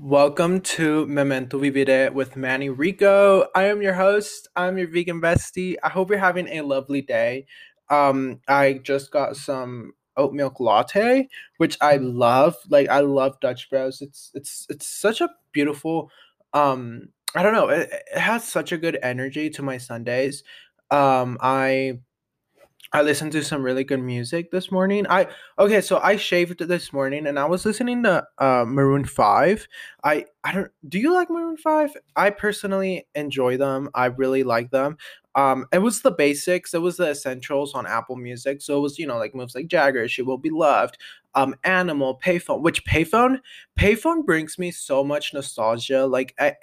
Welcome to Memento Vivere with Manny Rico. I am your host. I'm your vegan bestie. I hope you're having a lovely day. Um, I just got some oat milk latte, which I love. Like I love Dutch Bros. It's it's it's such a beautiful um I don't know, it, it has such a good energy to my Sundays. Um I I listened to some really good music this morning. I okay, so I shaved this morning and I was listening to uh Maroon 5. I I don't do you like Maroon 5? I personally enjoy them. I really like them. Um it was the basics, it was the essentials on Apple Music. So it was, you know, like moves like Jagger, She Will Be Loved, um Animal, Payphone, which Payphone Payphone brings me so much nostalgia. Like I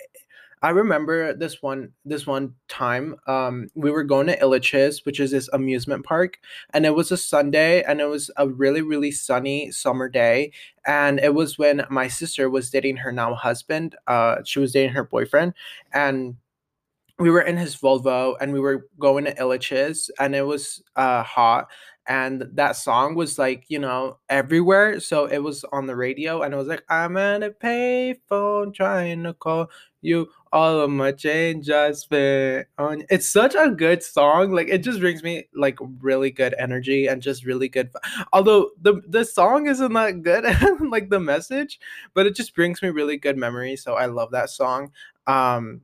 I remember this one this one time um we were going to Elitch's, which is this amusement park, and it was a Sunday and it was a really really sunny summer day and it was when my sister was dating her now husband. Uh she was dating her boyfriend and we were in his Volvo and we were going to Elitch's and it was uh hot and that song was like, you know, everywhere. So it was on the radio and it was like, I'm at a payphone trying to call you all of my change I spent on it's such a good song. Like it just brings me like really good energy and just really good although the the song isn't that good like the message, but it just brings me really good memories. So I love that song. Um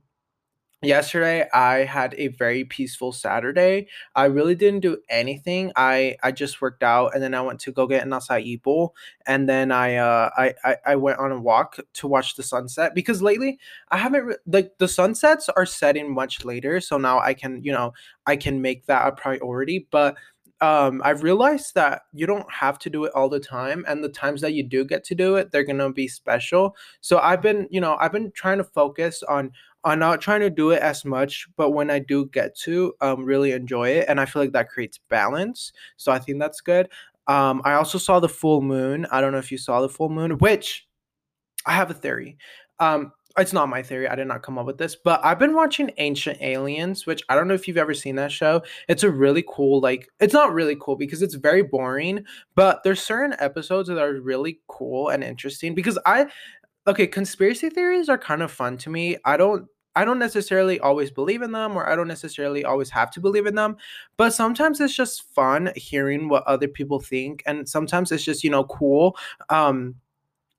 Yesterday, I had a very peaceful Saturday. I really didn't do anything. I I just worked out and then I went to go get an acai bowl and then I uh I, I I went on a walk to watch the sunset because lately I haven't re- like the sunsets are setting much later, so now I can you know I can make that a priority. But um I've realized that you don't have to do it all the time and the times that you do get to do it they're to be special. So I've been, you know, I've been trying to focus on on not trying to do it as much, but when I do get to um really enjoy it and I feel like that creates balance. So I think that's good. Um I also saw the full moon. I don't know if you saw the full moon, which I have a theory. Um, it's not my theory. I did not come up with this, but I've been watching Ancient Aliens, which I don't know if you've ever seen that show. It's a really cool, like, it's not really cool because it's very boring, but there's certain episodes that are really cool and interesting because I, okay, conspiracy theories are kind of fun to me. I don't. I don't necessarily always believe in them, or I don't necessarily always have to believe in them, but sometimes it's just fun hearing what other people think, and sometimes it's just you know cool. Um,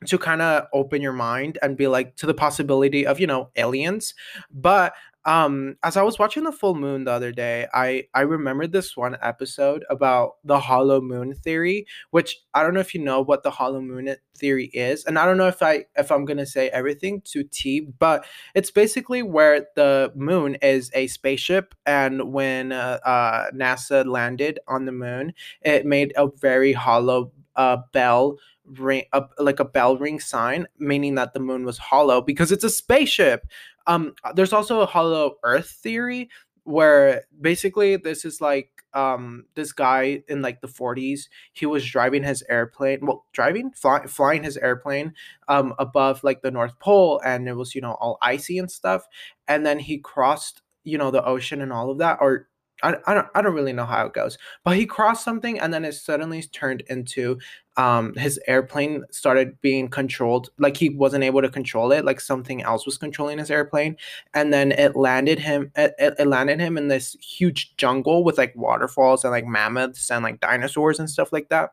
to kind of open your mind and be like to the possibility of you know aliens. But um as i was watching the full moon the other day i i remembered this one episode about the hollow moon theory which i don't know if you know what the hollow moon theory is and i don't know if i if i'm gonna say everything to t but it's basically where the moon is a spaceship and when uh, uh, nasa landed on the moon it made a very hollow uh, bell ring a, like a bell ring sign meaning that the moon was hollow because it's a spaceship. Um there's also a hollow earth theory where basically this is like um this guy in like the 40s he was driving his airplane well driving fly, flying his airplane um above like the north pole and it was you know all icy and stuff. And then he crossed you know the ocean and all of that or I, I don't I don't really know how it goes, but he crossed something and then it suddenly turned into um his airplane started being controlled like he wasn't able to control it like something else was controlling his airplane and then it landed him it, it landed him in this huge jungle with like waterfalls and like mammoths and like dinosaurs and stuff like that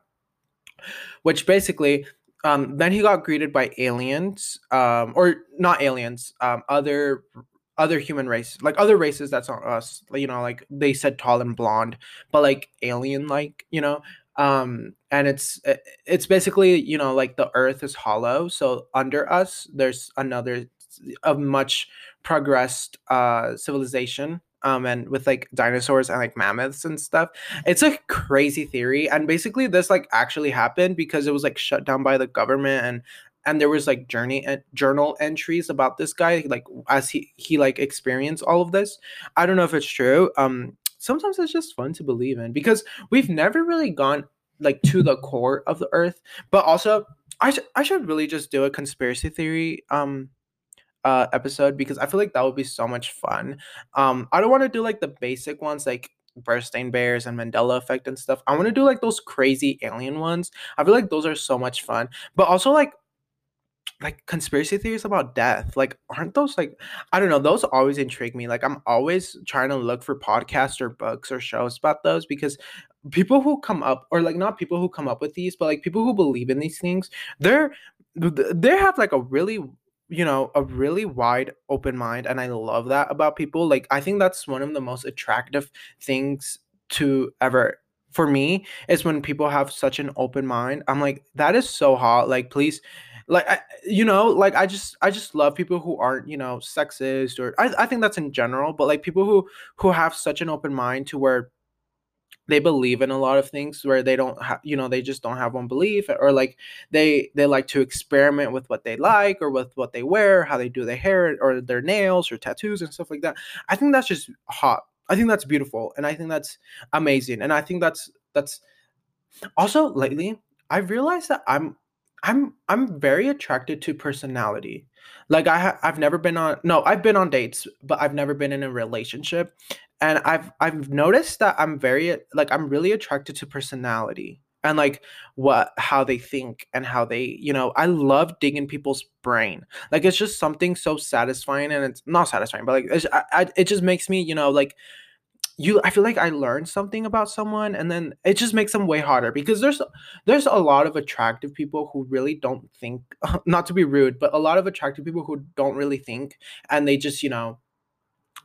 which basically um then he got greeted by aliens um or not aliens um other other human race, like other races that's not us. You know, like they said tall and blonde, but like alien like, you know. Um and it's it's basically, you know, like the earth is hollow, so under us there's another a much progressed uh civilization um and with like dinosaurs and like mammoths and stuff it's a crazy theory and basically this like actually happened because it was like shut down by the government and and there was like journey and journal entries about this guy like as he he like experienced all of this i don't know if it's true um sometimes it's just fun to believe in because we've never really gone like to the core of the earth but also i, sh- I should really just do a conspiracy theory um uh episode because i feel like that would be so much fun um i don't want to do like the basic ones like Bernstein bears and Mandela effect and stuff. I want to do like those crazy alien ones. I feel like those are so much fun. But also like like conspiracy theories about death like aren't those like i don't know those always intrigue me like i'm always trying to look for podcasts or books or shows about those because people who come up or like not people who come up with these but like people who believe in these things they're they have like a really you know a really wide open mind and i love that about people like i think that's one of the most attractive things to ever for me is when people have such an open mind i'm like that is so hot like please like I, you know like i just i just love people who aren't you know sexist or I, I think that's in general but like people who who have such an open mind to where they believe in a lot of things where they don't have you know they just don't have one belief or like they they like to experiment with what they like or with what they wear how they do their hair or their nails or tattoos and stuff like that. I think that's just hot. I think that's beautiful and i think that's amazing and i think that's that's also lately i've realized that i'm I'm I'm very attracted to personality. Like I ha- I've never been on no, I've been on dates, but I've never been in a relationship. And I've I've noticed that I'm very like I'm really attracted to personality and like what how they think and how they, you know, I love digging people's brain. Like it's just something so satisfying and it's not satisfying, but like it's, I, I, it just makes me, you know, like you I feel like I learned something about someone and then it just makes them way harder because there's there's a lot of attractive people who really don't think not to be rude, but a lot of attractive people who don't really think and they just, you know,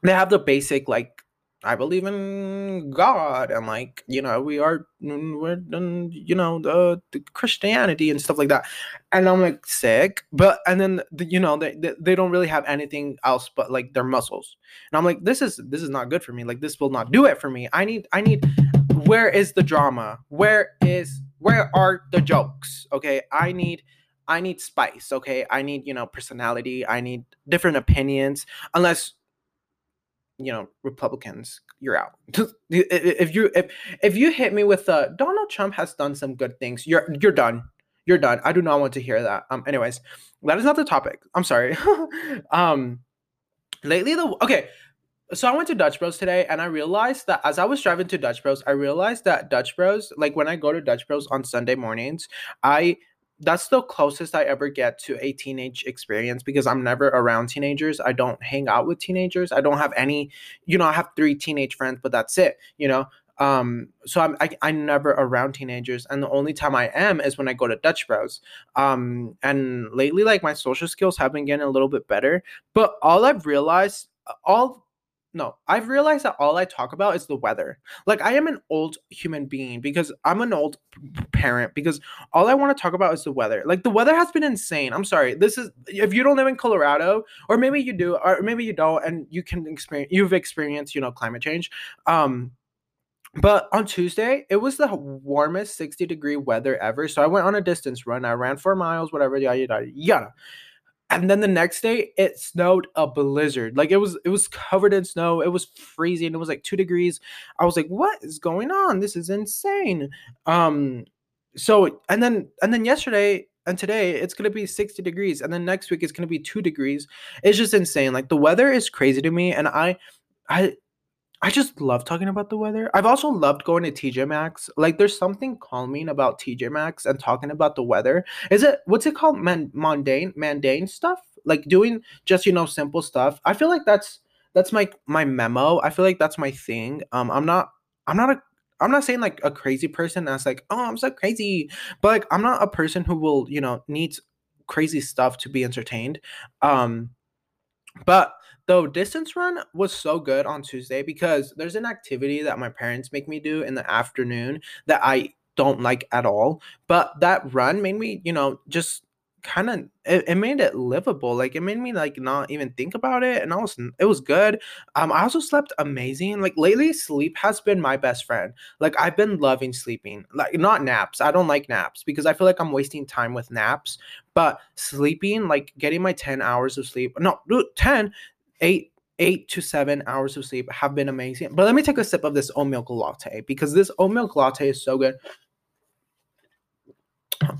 they have the basic like I believe in God and like you know we are we're you know the, the Christianity and stuff like that, and I'm like sick. But and then the, you know they, they they don't really have anything else but like their muscles, and I'm like this is this is not good for me. Like this will not do it for me. I need I need where is the drama? Where is where are the jokes? Okay, I need I need spice. Okay, I need you know personality. I need different opinions. Unless you know republicans you're out. If you if if you hit me with uh donald trump has done some good things you're you're done. You're done. I do not want to hear that. Um anyways that is not the topic. I'm sorry. Um lately the okay so I went to Dutch Bros today and I realized that as I was driving to Dutch Bros, I realized that Dutch Bros, like when I go to Dutch Bros on Sunday mornings, I that's the closest I ever get to a teenage experience because I'm never around teenagers. I don't hang out with teenagers. I don't have any, you know, I have three teenage friends, but that's it, you know. Um, so I'm I, I'm never around teenagers, and the only time I am is when I go to Dutch Bros. Um, and lately, like my social skills have been getting a little bit better. But all I've realized, all no, I've realized that all I talk about is the weather. Like I am an old human being because I'm an old parent because all I want to talk about is the weather. Like the weather has been insane. I'm sorry. This is if you don't live in Colorado or maybe you do or maybe you don't and you can experience you've experienced, you know, climate change. Um but on Tuesday, it was the warmest 60 degree weather ever. So I went on a distance run. I ran four miles, whatever, yada, yada, yada and then the next day it snowed a blizzard. Like it was it was covered in snow. It was freezing. It was like two degrees. I was like what is going on? This is insane. Um so and then and then yesterday and today it's going to be 60 degrees. And then next week it's going to be 2 degrees. It's just insane. Like the weather is crazy to me. And i i I just love talking about the weather. I've also loved going to TJ Maxx. Like, there's something calming about TJ Maxx and talking about the weather. Is it what's it called? Man, mundane, mundane stuff. Like doing just you know simple stuff. I feel like that's that's my my memo. I feel like that's my thing. Um, I'm not I'm not a I'm not saying like a crazy person that's like oh I'm so crazy, but like I'm not a person who will you know needs crazy stuff to be entertained. Um, but the distance run was so good on Tuesday because there's an activity that my parents make me do in the afternoon that I don't like at all. But that run made me, you know, just kind of it, it, made it livable like it made me like not even think about it and i was it was good um i also slept amazing like lately sleep has been my best friend like i've been loving sleeping like not naps i don't like naps because i feel like i'm wasting time with naps but sleeping like getting my 10 hours of sleep no 10 8 eight to seven hours of sleep have been amazing. But let me take a sip of this oat milk latte because this oat milk latte is so good.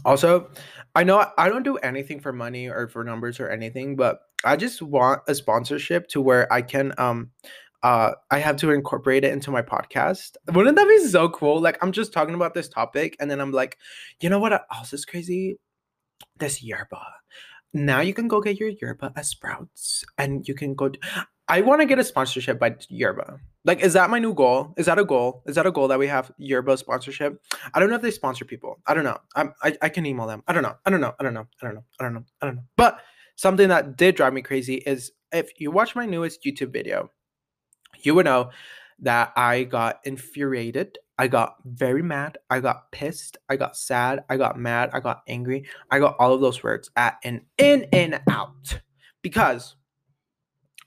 Also, I know I don't do anything for money or for numbers or anything, but I just want a sponsorship to where I can um uh I have to incorporate it into my podcast. Wouldn't that be so cool? Like I'm just talking about this topic and then I'm like, you know what else is crazy? This yerba now you can go get your yerba at Sprouts and you can go. I want to get a sponsorship by yerba. Like, is that my new goal? Is that a goal? Is that a goal that we have yerba sponsorship? I don't know if they sponsor people. I don't know. I'm, I, I can email them. I don't know. I don't know. I don't know. I don't know. I don't know. I don't know. But something that did drive me crazy is if you watch my newest YouTube video, you would know that I got infuriated. I got very mad. I got pissed. I got sad. I got mad. I got angry. I got all of those words at an in and out. Because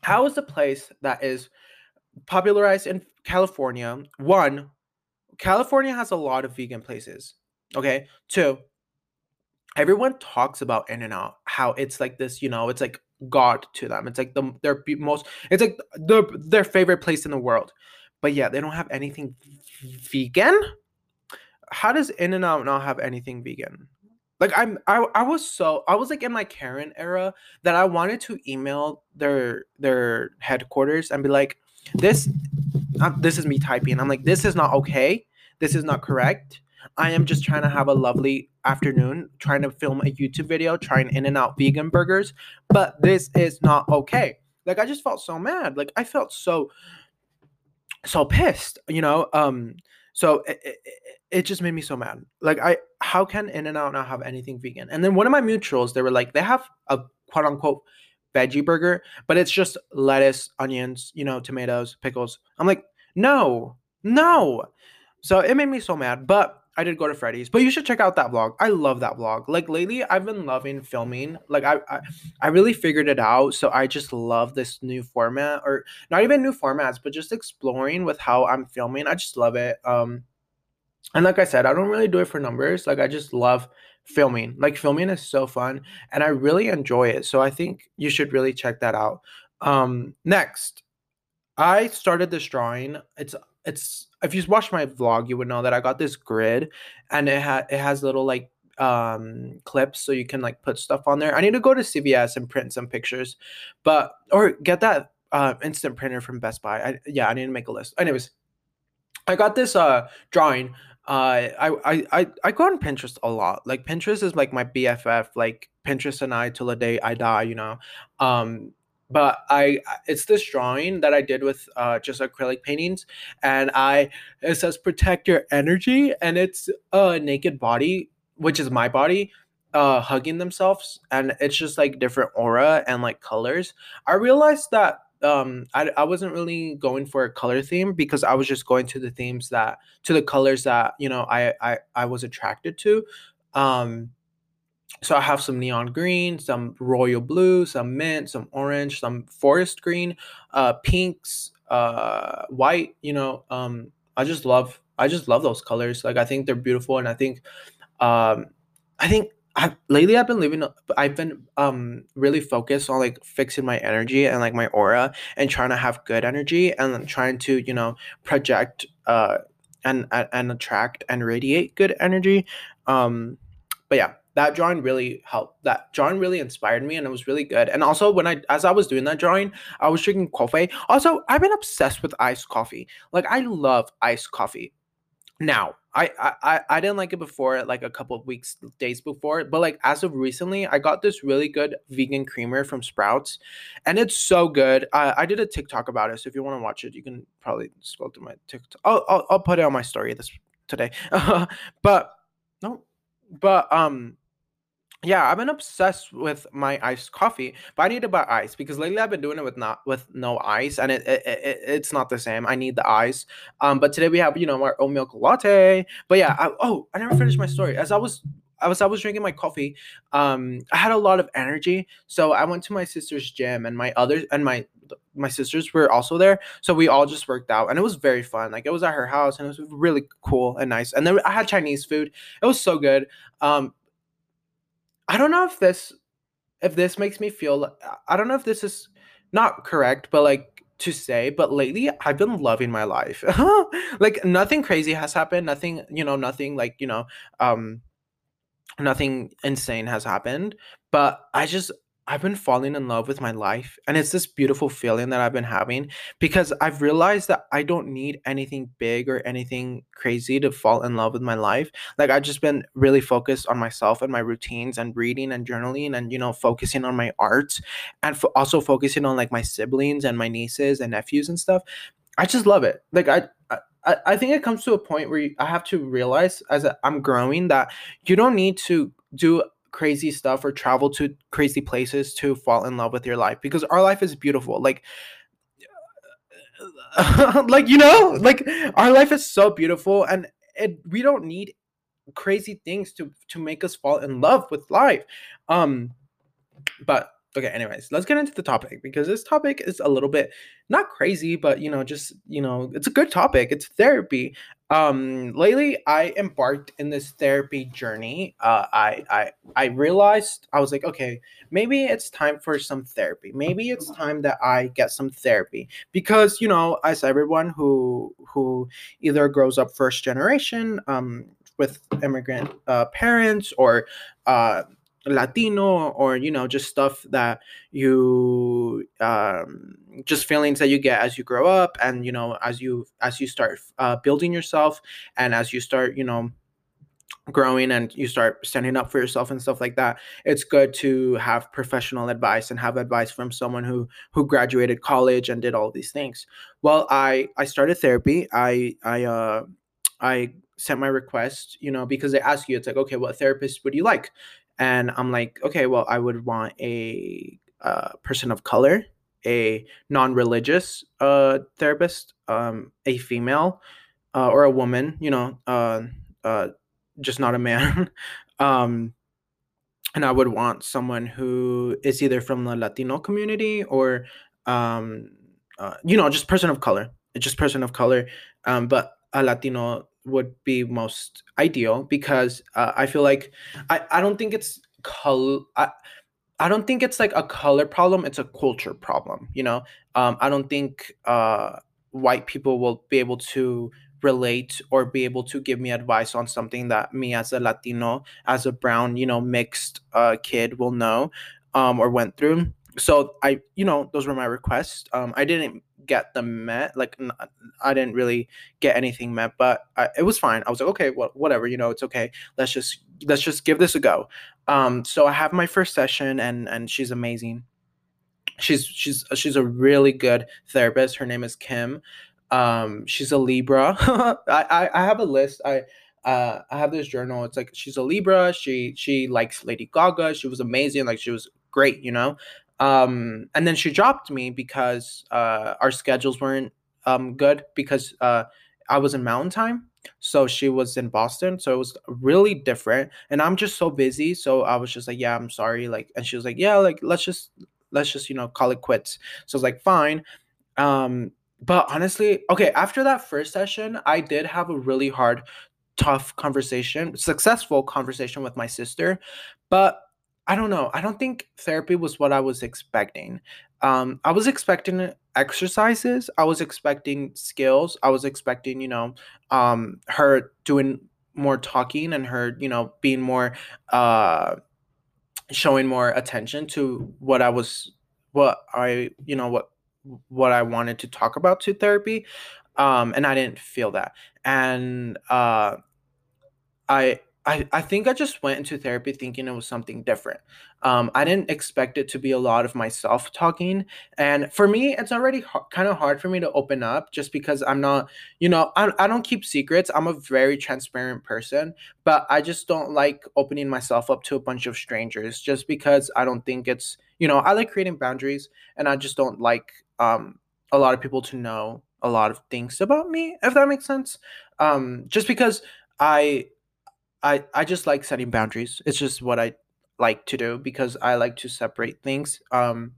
how is a place that is popularized in California? One, California has a lot of vegan places. Okay. Two, everyone talks about In and Out, how it's like this, you know, it's like God to them. It's like the their most it's like the their favorite place in the world. But yeah, they don't have anything vegan. How does In and Out not have anything vegan? Like I'm I, I was so I was like in my Karen era that I wanted to email their their headquarters and be like, this uh, this is me typing. I'm like, this is not okay. This is not correct. I am just trying to have a lovely afternoon, trying to film a YouTube video, trying In and Out vegan burgers, but this is not okay. Like I just felt so mad. Like I felt so so pissed, you know. Um, so it, it, it just made me so mad. Like I, how can In and Out not have anything vegan? And then one of my mutuals, they were like, they have a quote unquote veggie burger, but it's just lettuce, onions, you know, tomatoes, pickles. I'm like, no, no. So it made me so mad. But I did go to Freddy's, but you should check out that vlog. I love that vlog. Like lately, I've been loving filming. Like I, I, I really figured it out. So I just love this new format, or not even new formats, but just exploring with how I'm filming. I just love it. Um, and like I said, I don't really do it for numbers. Like I just love filming. Like filming is so fun, and I really enjoy it. So I think you should really check that out. Um, next, I started this drawing. It's it's if you watch my vlog, you would know that I got this grid and it had it has little like um clips so you can like put stuff on there. I need to go to CVS and print some pictures, but or get that uh instant printer from Best Buy. I, yeah, I need to make a list. Anyways, I got this uh drawing. Uh, I, I I I go on Pinterest a lot. Like Pinterest is like my BFF. Like Pinterest and I till the day I die. You know, um, but I it's this drawing that I did with uh, just acrylic paintings, and I it says protect your energy, and it's a naked body, which is my body, uh, hugging themselves, and it's just like different aura and like colors. I realized that um I, I wasn't really going for a color theme because I was just going to the themes that to the colors that you know I I, I was attracted to um so I have some neon green, some royal blue, some mint, some orange, some forest green, uh, pinks, uh, white. You know, um, I just love I just love those colors. Like I think they're beautiful, and I think, um, I think I lately I've been living. I've been um really focused on like fixing my energy and like my aura and trying to have good energy and trying to you know project uh and and attract and radiate good energy. Um, but yeah, that drawing really helped. That drawing really inspired me, and it was really good. And also, when I as I was doing that drawing, I was drinking coffee. Also, I've been obsessed with iced coffee. Like I love iced coffee. Now, I I I didn't like it before, like a couple of weeks, days before, but like as of recently, I got this really good vegan creamer from Sprouts, and it's so good. I, I did a TikTok about it, so if you want to watch it, you can probably scroll through my TikTok. I'll I'll, I'll put it on my story this today. but no, but um yeah, I've been obsessed with my iced coffee, but I need to buy ice because lately I've been doing it with not with no ice, and it, it, it it's not the same. I need the ice. Um, but today we have you know our oat milk latte. But yeah, I, oh, I never finished my story. As I was I was I was drinking my coffee. Um, I had a lot of energy, so I went to my sister's gym, and my other and my my sisters were also there. So we all just worked out, and it was very fun. Like it was at her house, and it was really cool and nice. And then I had Chinese food. It was so good. Um, I don't know if this if this makes me feel I don't know if this is not correct, but like to say, but lately I've been loving my life. like nothing crazy has happened, nothing, you know, nothing like, you know, um nothing insane has happened, but I just I've been falling in love with my life and it's this beautiful feeling that I've been having because I've realized that I don't need anything big or anything crazy to fall in love with my life. Like I've just been really focused on myself and my routines and reading and journaling and you know focusing on my art and f- also focusing on like my siblings and my nieces and nephews and stuff. I just love it. Like I I, I think it comes to a point where you, I have to realize as I'm growing that you don't need to do crazy stuff or travel to crazy places to fall in love with your life because our life is beautiful like like you know like our life is so beautiful and it we don't need crazy things to to make us fall in love with life um but okay anyways let's get into the topic because this topic is a little bit not crazy but you know just you know it's a good topic it's therapy um lately i embarked in this therapy journey. Uh i i i realized i was like okay maybe it's time for some therapy. Maybe it's time that i get some therapy. Because you know as everyone who who either grows up first generation um with immigrant uh, parents or uh Latino or you know just stuff that you um, just feelings that you get as you grow up and you know as you as you start uh, building yourself and as you start you know growing and you start standing up for yourself and stuff like that it's good to have professional advice and have advice from someone who who graduated college and did all these things. Well i i started therapy. I i uh i sent my request you know because they ask you it's like okay what therapist would you like and I'm like, okay, well, I would want a uh, person of color, a non-religious uh, therapist, um, a female, uh, or a woman, you know, uh, uh, just not a man. um, and I would want someone who is either from the Latino community or, um, uh, you know, just person of color, just person of color, um, but a Latino would be most ideal because uh, I feel like I, I don't think it's color. I, I don't think it's like a color problem. It's a culture problem. You know, um, I don't think uh, white people will be able to relate or be able to give me advice on something that me as a Latino, as a brown, you know, mixed uh, kid will know um, or went through. So I, you know, those were my requests. Um, I didn't get them met. Like I didn't really get anything met, but I, it was fine. I was like, okay, well, whatever, you know, it's okay. Let's just let's just give this a go. Um, so I have my first session, and and she's amazing. She's she's she's a really good therapist. Her name is Kim. Um, she's a Libra. I, I I have a list. I uh, I have this journal. It's like she's a Libra. She she likes Lady Gaga. She was amazing. Like she was great, you know. Um, and then she dropped me because uh, our schedules weren't um, good because uh, I was in Mountain Time, so she was in Boston, so it was really different. And I'm just so busy, so I was just like, "Yeah, I'm sorry." Like, and she was like, "Yeah, like let's just let's just you know call it quits." So I was like, "Fine." Um, but honestly, okay, after that first session, I did have a really hard, tough conversation, successful conversation with my sister, but I don't know. I don't think therapy was what I was expecting. Um, I was expecting exercises. I was expecting skills. I was expecting, you know, um, her doing more talking and her, you know, being more, uh, showing more attention to what I was, what I, you know, what what I wanted to talk about to therapy. Um, and I didn't feel that. And uh, I I, I think I just went into therapy thinking it was something different. Um, I didn't expect it to be a lot of myself talking. And for me, it's already h- kind of hard for me to open up just because I'm not, you know, I, I don't keep secrets. I'm a very transparent person, but I just don't like opening myself up to a bunch of strangers just because I don't think it's, you know, I like creating boundaries and I just don't like um, a lot of people to know a lot of things about me, if that makes sense. Um, just because I I I just like setting boundaries. It's just what I like to do because I like to separate things. Um,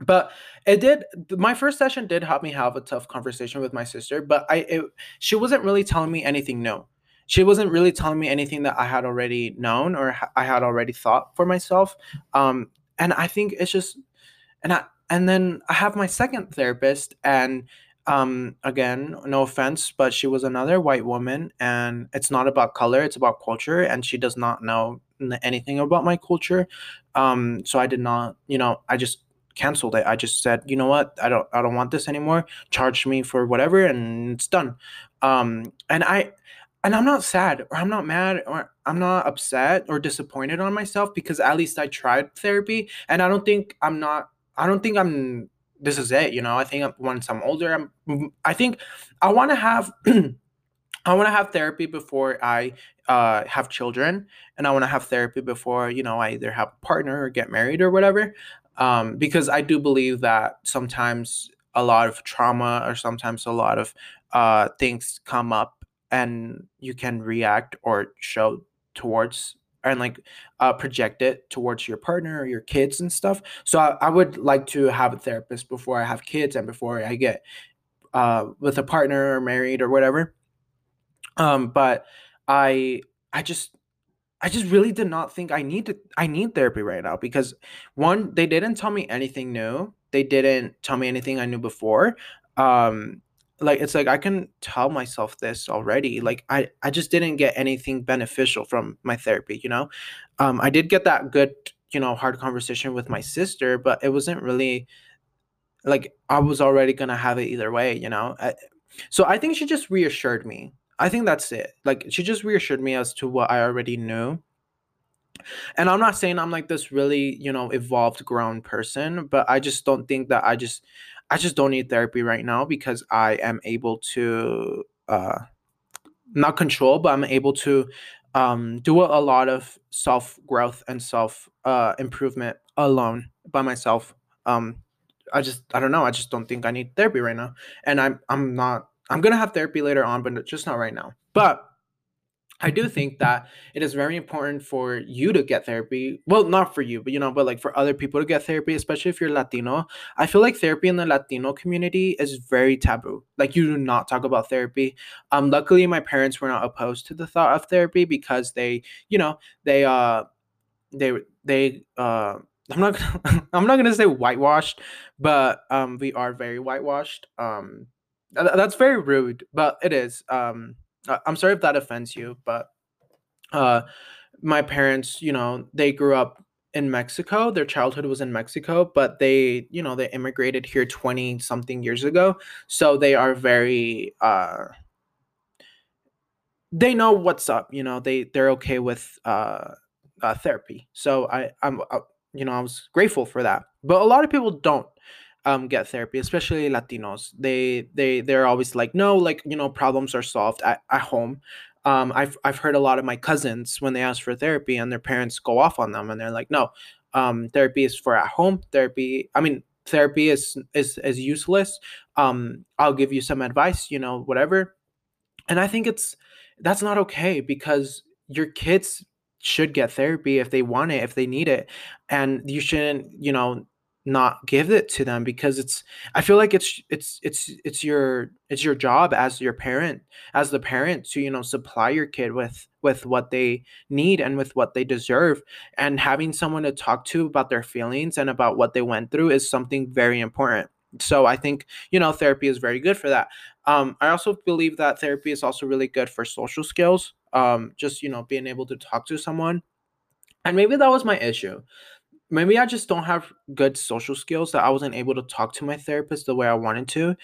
but it did. My first session did help me have a tough conversation with my sister, but I it, she wasn't really telling me anything new. She wasn't really telling me anything that I had already known or I had already thought for myself. Um, and I think it's just, and I and then I have my second therapist, and um again no offense but she was another white woman and it's not about color it's about culture and she does not know anything about my culture. Um so i did not you know i just canceled it. I just said you know what? I don't i don't want this anymore. Charge me for whatever and it's done. Um and i and i'm not sad or i'm not mad or i'm not upset or disappointed on myself because at least i tried therapy and i don't think i'm not i don't think i'm this is it you know? I think once i'm older i'm i think i want to have i want to have therapy before i uh, have children and i want to have therapy before you know i either have a partner or get married or whatever um, because i do believe that sometimes a lot of trauma or sometimes a lot of uh, things come up and you can react or show towards and like uh, project it towards your partner or your kids and stuff. So I, I, would like to have a therapist before I have kids and before I get uh, with a partner or married or whatever. Um, but I I just I just really did not think I need to I need therapy right now because one they didn't tell me anything new. They didn't tell me anything I knew before. Um, like it's like I can tell myself this already. Like I I just didn't get anything beneficial from my therapy, you know. Um I did get that good, you know, hard conversation with my sister, but it wasn't really like I was already to have it either way, you know. I, so I think she just reassured me. I think that's it. Like she just reassured me as to what I already knew. And I'm not saying I'm like this really, you know, evolved grown person, but I just don't think that I just I just don't need therapy right now because I am able to uh, not control, but I'm able to um, do a, lot of self growth and self uh, improvement alone by myself. Um, I just I don't know. I just don't think I need therapy right now, and I'm I'm not. I'm gonna have therapy later on, but just not right now. But I do think that it is very important for you to get therapy. Well, not for you, but you know, but like for other people to get therapy, especially if you're Latino. I feel like therapy in the Latino community is very taboo. Like you do not talk about therapy. Um, luckily my parents were not opposed to the thought of therapy because they, you know, they uh they they uh I'm not gonna, I'm not gonna say whitewashed, but um we are very whitewashed. Um that's very rude, but it is. Um I'm sorry if that offends you, but uh, my parents, you know, they grew up in Mexico. Their childhood was in Mexico, but they, you know, they immigrated here 20 something years ago. So they are very uh they know what's up, you know. They they're okay with uh, uh therapy. So I I'm uh, you know, I was grateful for that. But a lot of people don't um get therapy especially latinos. They they they're always like no like you know problems are solved at, at home. Um i've i've heard a lot of my cousins when they ask for therapy and their parents go off on them and they're like no um therapy is for at home. Therapy i mean therapy is is is useless. Um i'll give you some advice you know whatever. And i think it's that's not okay because your kids should get therapy if they want it if they need it. And you shouldn't you know not give it to them because it's i feel like it's it's it's it's your it's your job as your parent as the parent to you know supply your kid with with what they need and with what they deserve. And having someone to talk to about their feelings and about what they went through is something very important. So i think you know therapy is very good for that. Um, i also believe that therapy is also really good for social skills um, just you know being able to talk to someone. And maybe that was my issue maybe I just don't have good social skills that I wasn't able to talk to my therapist the way I wanted to.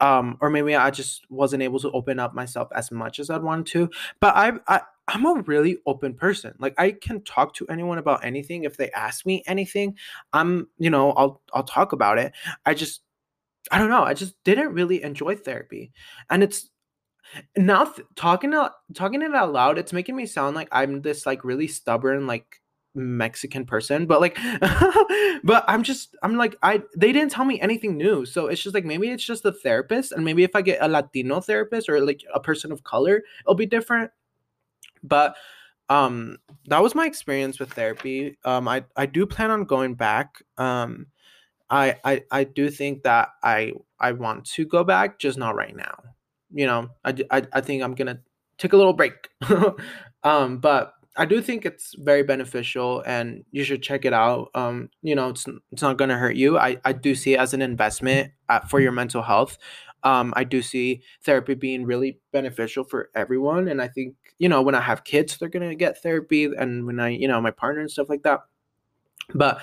Um, or maybe I just wasn't able to open up myself as much as I'd want to. But I, I I'm a really open person. Like I can talk to anyone about anything. If they ask me anything, I'm, you know, I'll I'll talk about it. I just I don't know. I just didn't really enjoy therapy. And it's now th- talking out talking it out loud, it's making me sound like I'm this like really stubborn, like Mexican person, but like, but I'm just, I'm like, I, they didn't tell me anything new. So it's just like, maybe it's just a therapist. And maybe if I get a Latino therapist or like a person of color, it'll be different. But, um, that was my experience with therapy. Um, I, I do plan on going back. Um, I, I, I do think that I, I want to go back, just not right now. You know, I, I, I think I'm gonna take a little break. um, but I do think it's very beneficial and you should check it out. Um, you know, it's it's not going to hurt you. I I do see it as an investment at, uh, for your mental health. Um, I do see therapy being really beneficial for everyone, and I think you know when I have kids, they're gonna get therapy, and when I you know my partner and stuff like that. But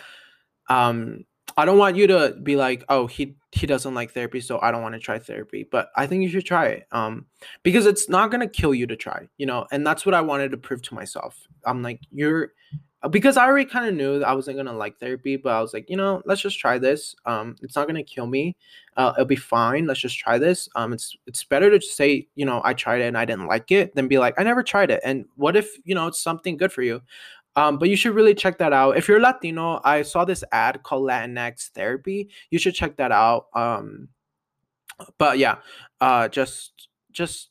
um, I don't want you to be like, oh, he he doesn't like therapy, so I don't want to try therapy. But I think you should try it. Um, because it's not gonna kill you to try, you know, and that's what I wanted to prove to myself. I'm like, you're because I already kind of knew that I wasn't gonna like therapy, but I was like, you know, let's just try this. Um, it's not gonna kill me. Uh, it'll be fine. Let's just try this. Um, it's it's better to just say, you know, I tried it and I didn't like it, than be like, I never tried it. And what if you know it's something good for you? Um, but you should really check that out. If you're Latino, I saw this ad called Latinx Therapy. You should check that out. Um, but yeah, uh, just just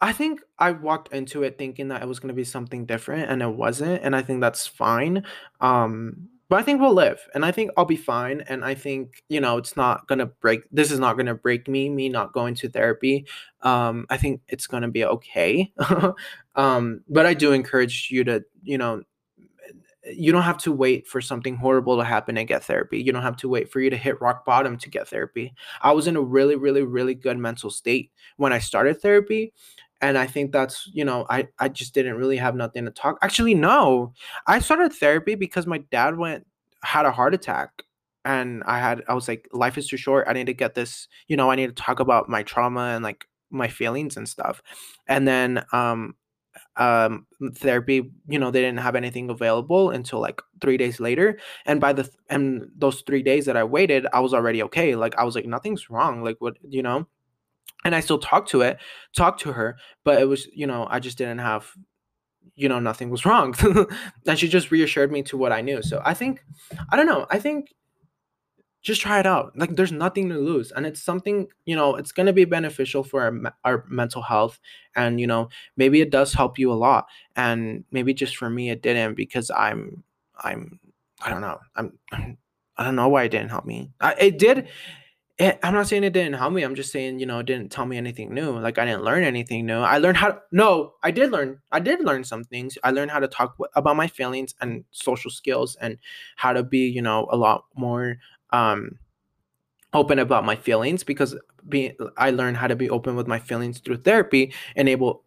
I think I walked into it thinking that it was going to be something different, and it wasn't, and I think that's fine. Um, but I think we'll live and I think I'll be fine. And I think, you know, it's not gonna break this is not gonna break me, me not going to therapy. Um, I think it's gonna be okay. um, but I do encourage you to, you know, you don't have to wait for something horrible to happen and get therapy. You don't have to wait for you to hit rock bottom to get therapy. I was in a really, really, really good mental state when I started therapy and i think that's you know i i just didn't really have nothing to talk actually no. I started therapy because my dad went had a heart attack and i had i was like life is too short. I need to get this you know i need to talk about my trauma and like my feelings and stuff. And then um um therapy you know they didn't have anything available until like three days later and by the th- and those three days that i waited i was already okay. Like i was like nothing's wrong. Like what you know and I still talked to it, talked to her, but it was, you know, I just didn't have, you know, nothing was wrong. and she just reassured me to what I knew. So I think, I don't know, I think just try it out. Like there's nothing to lose. And it's something, you know, it's going to be beneficial for our, our mental health. And, you know, maybe it does help you a lot. And maybe just for me, it didn't because I'm, I'm, I don't know. I'm, I'm I don't know why it didn't help me. I, it did it, I'm not saying it didn't help me. I'm just saying, you know, it didn't tell me anything new. Like I didn't learn anything new. I learned how to, no, I did learn. I did learn some things. I learned how to talk w- about my feelings and social skills and how to be, you know, a lot more um open about my feelings because being I learned how to be open with my feelings through therapy and able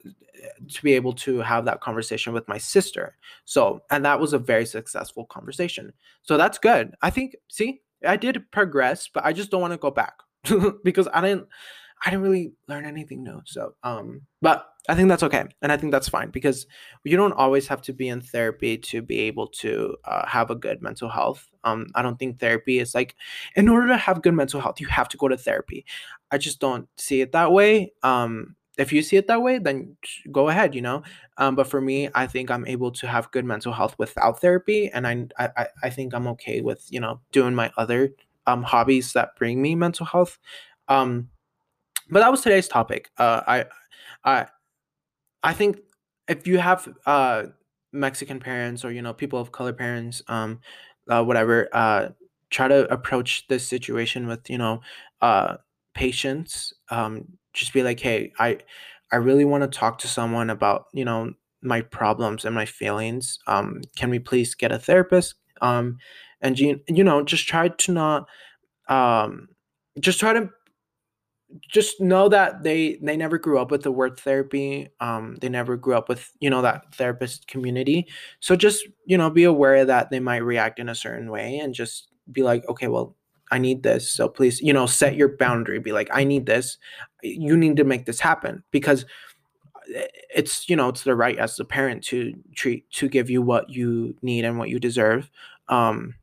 to be able to have that conversation with my sister. So, and that was a very successful conversation. So that's good. I think see, I did progress, but I just don't want to go back because I didn't I didn't really learn anything new. So, um, but I think that's okay, and I think that's fine because you don't always have to be in therapy to be able to uh, have a good mental health. Um, I don't think therapy is like, in order to have good mental health, you have to go to therapy. I just don't see it that way. Um, if you see it that way, then go ahead, you know. Um, but for me, I think I'm able to have good mental health without therapy, and I I I think I'm okay with you know doing my other um hobbies that bring me mental health. Um, but that was today's topic. Uh, I I I think if you have uh Mexican parents or you know people of color parents, um, uh, whatever, uh, try to approach this situation with you know uh patience um just be like hey i i really want to talk to someone about you know my problems and my feelings um can we please get a therapist? Um and you, you know just try to not um just try to just know that they they never grew up with the word therapy um they never grew up with you know that therapist community. So just you know be aware that they might react in a certain way and just be like okay well I need this. So please, you know, set your boundary. Be like, I need this. You need to make this happen because eh, it's you know it's the right as a parent to treat to give you what you need and what you deserve. Um,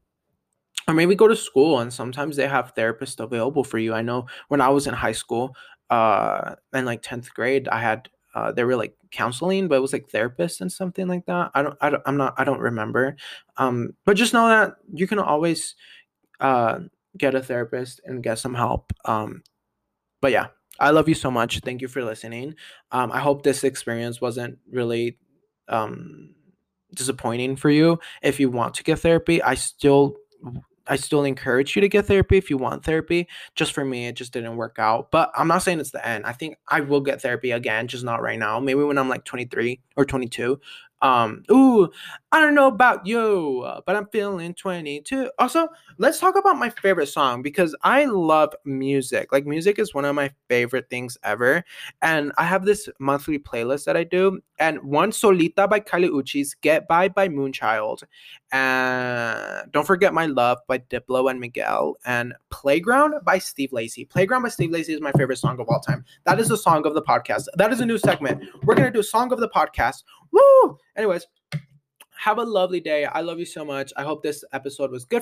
or maybe go to school and sometimes they have therapists available for you. I know when I was in high school, uh, in like tenth grade, I had uh, they were like counseling, but it was like therapists and something like that. I don't, I don't, I'm not, I don't remember. Um, but just know that you can always, uh, get a therapist and get some help. Um, but yeah, I love you so much. Thank you for listening. Um, I hope this experience wasn't really um, disappointing for you. If you want to get therapy, I still I still encourage you to get therapy if you want therapy. Just for me, it just didn't work out. But I'm not saying it's the end. I think I will get therapy again, just not right now. Maybe when I'm like 23 or 22. Um, ooh, I don't know about you, but I'm feeling 22. Also, let's talk about my favorite song because I love music. Like, music is one of my favorite things ever. And I have this monthly playlist that I do. And one Solita by Kali Uchis, Get By by Moonchild. And don't forget My Love by Diplo and Miguel. And Playground by Steve Lacy. Playground by Steve Lacy is my favorite song of all time. That is the song of the podcast. That is a new segment. We're going to do song of the podcast. Woo! Anyways, have a lovely day. I love you so much. I hope this episode was good